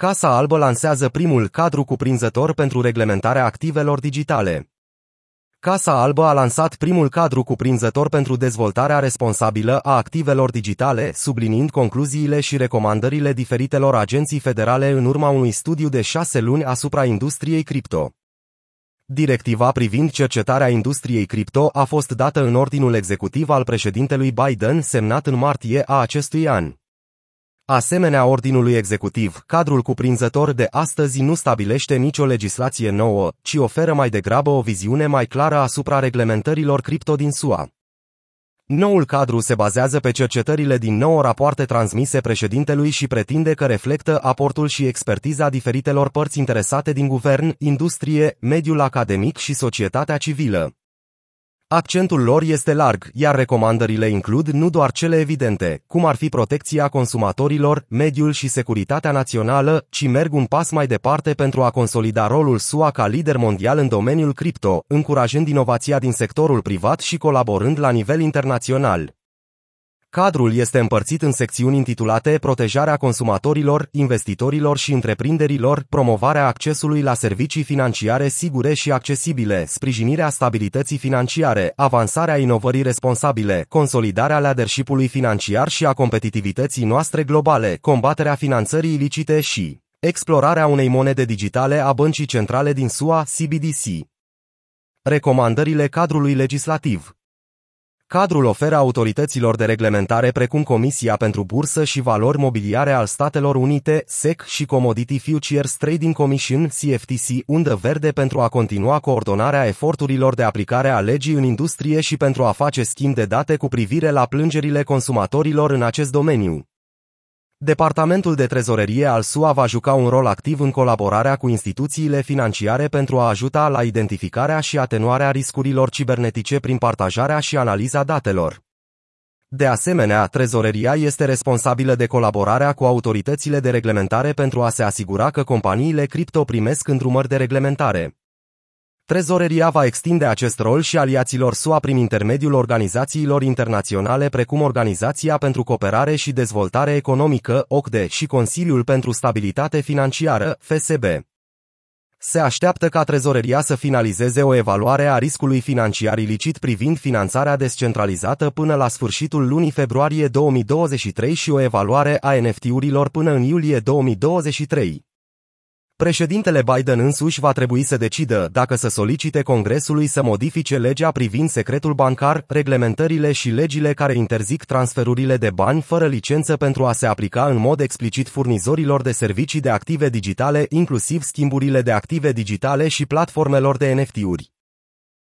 Casa Albă lansează primul cadru cuprinzător pentru reglementarea activelor digitale. Casa Albă a lansat primul cadru cuprinzător pentru dezvoltarea responsabilă a activelor digitale, subliniind concluziile și recomandările diferitelor agenții federale în urma unui studiu de șase luni asupra industriei cripto. Directiva privind cercetarea industriei cripto a fost dată în ordinul executiv al președintelui Biden semnat în martie a acestui an. Asemenea ordinului executiv, cadrul cuprinzător de astăzi nu stabilește nicio legislație nouă, ci oferă mai degrabă o viziune mai clară asupra reglementărilor cripto din SUA. Noul cadru se bazează pe cercetările din nouă rapoarte transmise președintelui și pretinde că reflectă aportul și expertiza diferitelor părți interesate din guvern, industrie, mediul academic și societatea civilă. Accentul lor este larg, iar recomandările includ nu doar cele evidente, cum ar fi protecția consumatorilor, mediul și securitatea națională, ci merg un pas mai departe pentru a consolida rolul SUA ca lider mondial în domeniul cripto, încurajând inovația din sectorul privat și colaborând la nivel internațional. Cadrul este împărțit în secțiuni intitulate Protejarea consumatorilor, investitorilor și întreprinderilor, promovarea accesului la servicii financiare sigure și accesibile, sprijinirea stabilității financiare, avansarea inovării responsabile, consolidarea leadership-ului financiar și a competitivității noastre globale, combaterea finanțării ilicite și explorarea unei monede digitale a Băncii Centrale din SUA, CBDC. Recomandările cadrului legislativ Cadrul oferă autorităților de reglementare precum Comisia pentru Bursă și Valori Mobiliare al Statelor Unite, SEC și Commodity Futures Trading Commission, CFTC, undă verde pentru a continua coordonarea eforturilor de aplicare a legii în industrie și pentru a face schimb de date cu privire la plângerile consumatorilor în acest domeniu. Departamentul de trezorerie al SUA va juca un rol activ în colaborarea cu instituțiile financiare pentru a ajuta la identificarea și atenuarea riscurilor cibernetice prin partajarea și analiza datelor. De asemenea, trezoreria este responsabilă de colaborarea cu autoritățile de reglementare pentru a se asigura că companiile cripto primesc îndrumări de reglementare. Trezoreria va extinde acest rol și aliaților SUA prin intermediul organizațiilor internaționale precum Organizația pentru Cooperare și Dezvoltare Economică, OCDE și Consiliul pentru Stabilitate Financiară, FSB. Se așteaptă ca trezoreria să finalizeze o evaluare a riscului financiar ilicit privind finanțarea descentralizată până la sfârșitul lunii februarie 2023 și o evaluare a NFT-urilor până în iulie 2023. Președintele Biden însuși va trebui să decidă dacă să solicite Congresului să modifice legea privind secretul bancar, reglementările și legile care interzic transferurile de bani fără licență pentru a se aplica în mod explicit furnizorilor de servicii de active digitale, inclusiv schimburile de active digitale și platformelor de NFT-uri.